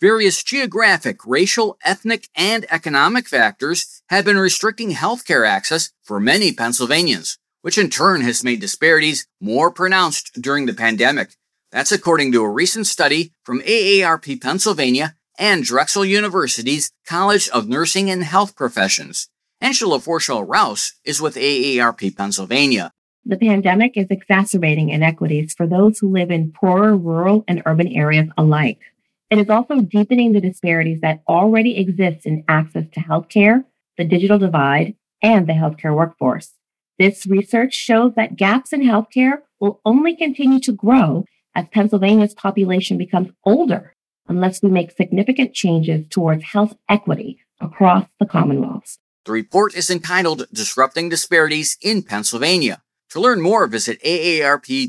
Various geographic, racial, ethnic, and economic factors have been restricting healthcare access for many Pennsylvanians, which in turn has made disparities more pronounced during the pandemic. That's according to a recent study from AARP Pennsylvania and Drexel University's College of Nursing and Health Professions. Angela Foreshaw-Rouse is with AARP Pennsylvania. The pandemic is exacerbating inequities for those who live in poorer rural and urban areas alike. It is also deepening the disparities that already exist in access to healthcare, the digital divide, and the healthcare workforce. This research shows that gaps in healthcare will only continue to grow as Pennsylvania's population becomes older unless we make significant changes towards health equity across the Commonwealth. The report is entitled Disrupting Disparities in Pennsylvania. To learn more, visit aarp.org/pa.